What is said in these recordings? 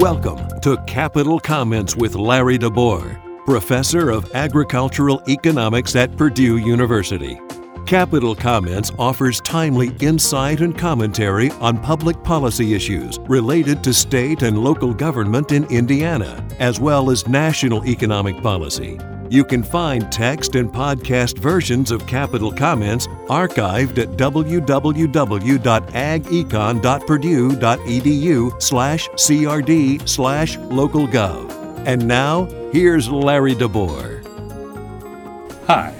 Welcome to Capital Comments with Larry DeBoer, Professor of Agricultural Economics at Purdue University. Capital Comments offers timely insight and commentary on public policy issues related to state and local government in Indiana, as well as national economic policy. You can find text and podcast versions of Capital Comments archived at www.agecon.purdue.edu slash crd slash localgov. And now, here's Larry DeBoer. Hi,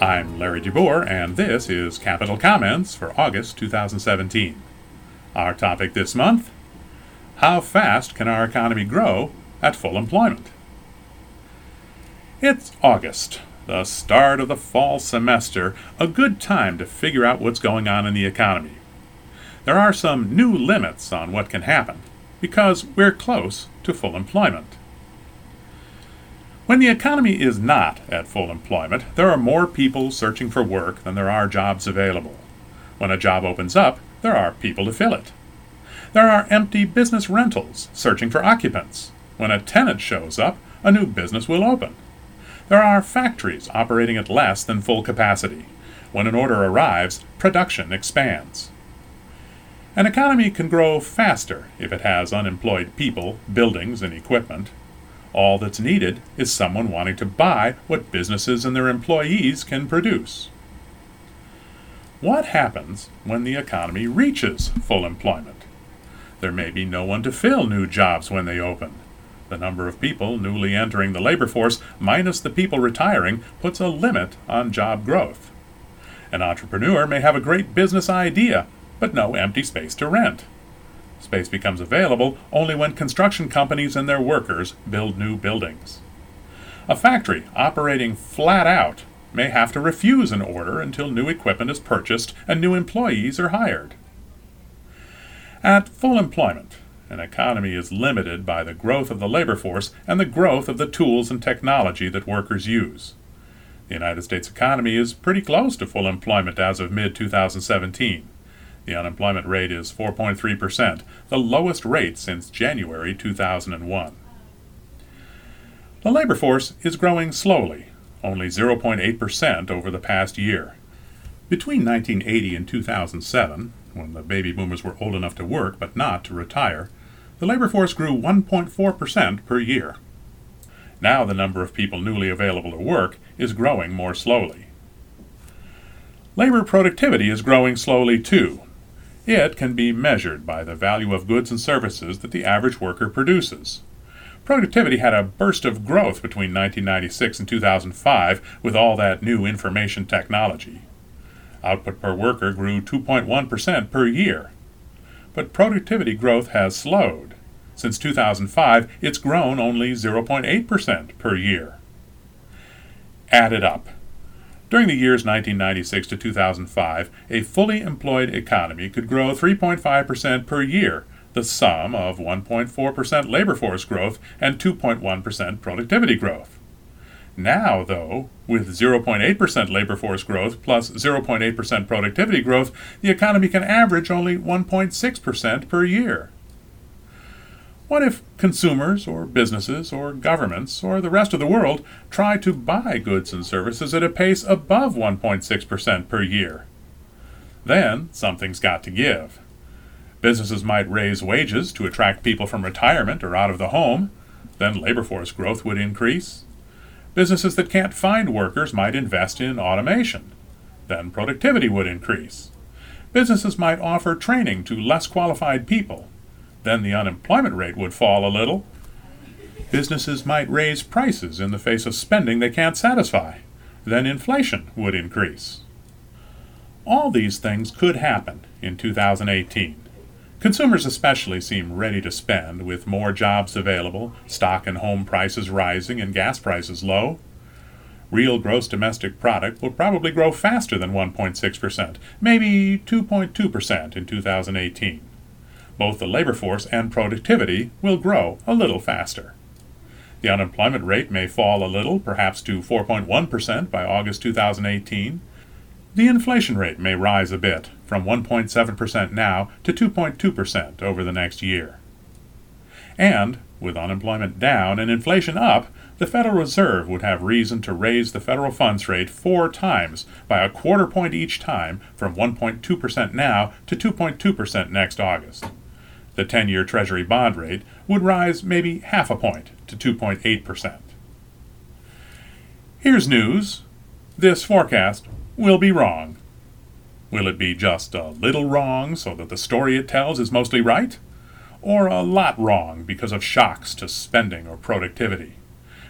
I'm Larry DeBoer, and this is Capital Comments for August 2017. Our topic this month How fast can our economy grow at full employment? It's August, the start of the fall semester, a good time to figure out what's going on in the economy. There are some new limits on what can happen because we're close to full employment. When the economy is not at full employment, there are more people searching for work than there are jobs available. When a job opens up, there are people to fill it. There are empty business rentals searching for occupants. When a tenant shows up, a new business will open. There are factories operating at less than full capacity. When an order arrives, production expands. An economy can grow faster if it has unemployed people, buildings, and equipment. All that's needed is someone wanting to buy what businesses and their employees can produce. What happens when the economy reaches full employment? There may be no one to fill new jobs when they open. The number of people newly entering the labor force, minus the people retiring, puts a limit on job growth. An entrepreneur may have a great business idea, but no empty space to rent. Space becomes available only when construction companies and their workers build new buildings. A factory operating flat out may have to refuse an order until new equipment is purchased and new employees are hired. At full employment, an economy is limited by the growth of the labor force and the growth of the tools and technology that workers use. The United States economy is pretty close to full employment as of mid 2017. The unemployment rate is 4.3%, the lowest rate since January 2001. The labor force is growing slowly, only 0.8% over the past year. Between 1980 and 2007, when the baby boomers were old enough to work but not to retire, the labor force grew 1.4% per year. Now the number of people newly available to work is growing more slowly. Labor productivity is growing slowly too. It can be measured by the value of goods and services that the average worker produces. Productivity had a burst of growth between 1996 and 2005 with all that new information technology. Output per worker grew 2.1% per year but productivity growth has slowed. Since 2005, it's grown only 0.8% per year. Add it up. During the years 1996 to 2005, a fully employed economy could grow 3.5% per year, the sum of 1.4% labor force growth and 2.1% productivity growth. Now, though, with 0.8% labor force growth plus 0.8% productivity growth, the economy can average only 1.6% per year. What if consumers or businesses or governments or the rest of the world try to buy goods and services at a pace above 1.6% per year? Then something's got to give. Businesses might raise wages to attract people from retirement or out of the home. Then labor force growth would increase Businesses that can't find workers might invest in automation. Then productivity would increase. Businesses might offer training to less qualified people. Then the unemployment rate would fall a little. Businesses might raise prices in the face of spending they can't satisfy. Then inflation would increase. All these things could happen in 2018. Consumers especially seem ready to spend, with more jobs available, stock and home prices rising, and gas prices low. Real gross domestic product will probably grow faster than 1.6%, maybe 2.2% in 2018. Both the labor force and productivity will grow a little faster. The unemployment rate may fall a little, perhaps to 4.1% by August 2018. The inflation rate may rise a bit, from 1.7% now to 2.2% over the next year. And, with unemployment down and inflation up, the Federal Reserve would have reason to raise the federal funds rate four times by a quarter point each time from 1.2% now to 2.2% next August. The 10 year Treasury bond rate would rise maybe half a point to 2.8%. Here's news this forecast will be wrong. Will it be just a little wrong so that the story it tells is mostly right? Or a lot wrong because of shocks to spending or productivity?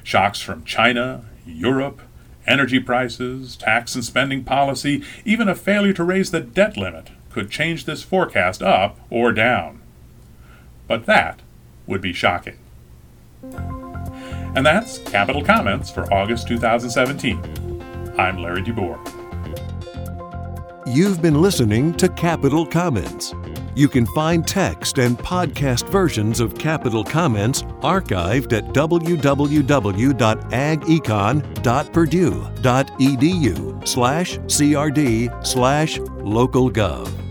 Shocks from China, Europe, energy prices, tax and spending policy, even a failure to raise the debt limit could change this forecast up or down. But that would be shocking. And that's Capital Comments for August 2017. I'm Larry DeBoer. You've been listening to Capital Comments. You can find text and podcast versions of Capital Comments archived at www.agecon.purdue.edu slash crd slash localgov.